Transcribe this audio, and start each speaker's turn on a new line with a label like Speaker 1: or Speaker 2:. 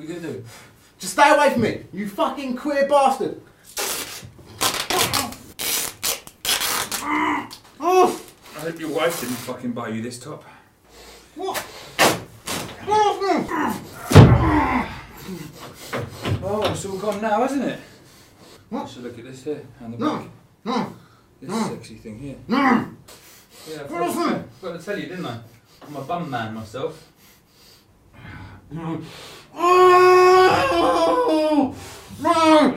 Speaker 1: you gonna do?
Speaker 2: Just stay away from me, you fucking queer bastard. Oh,
Speaker 1: I hope your wife didn't fucking buy you this top.
Speaker 2: what?
Speaker 1: Oh, it's all gone now, hasn't it?
Speaker 2: What?
Speaker 1: So look at this here, and the
Speaker 2: No,
Speaker 1: back.
Speaker 2: no,
Speaker 1: This
Speaker 2: no.
Speaker 1: sexy thing here.
Speaker 2: no.
Speaker 1: Yeah, I
Speaker 2: What
Speaker 1: forgot, to tell you, didn't I? I'm a bum man myself.
Speaker 2: Oh!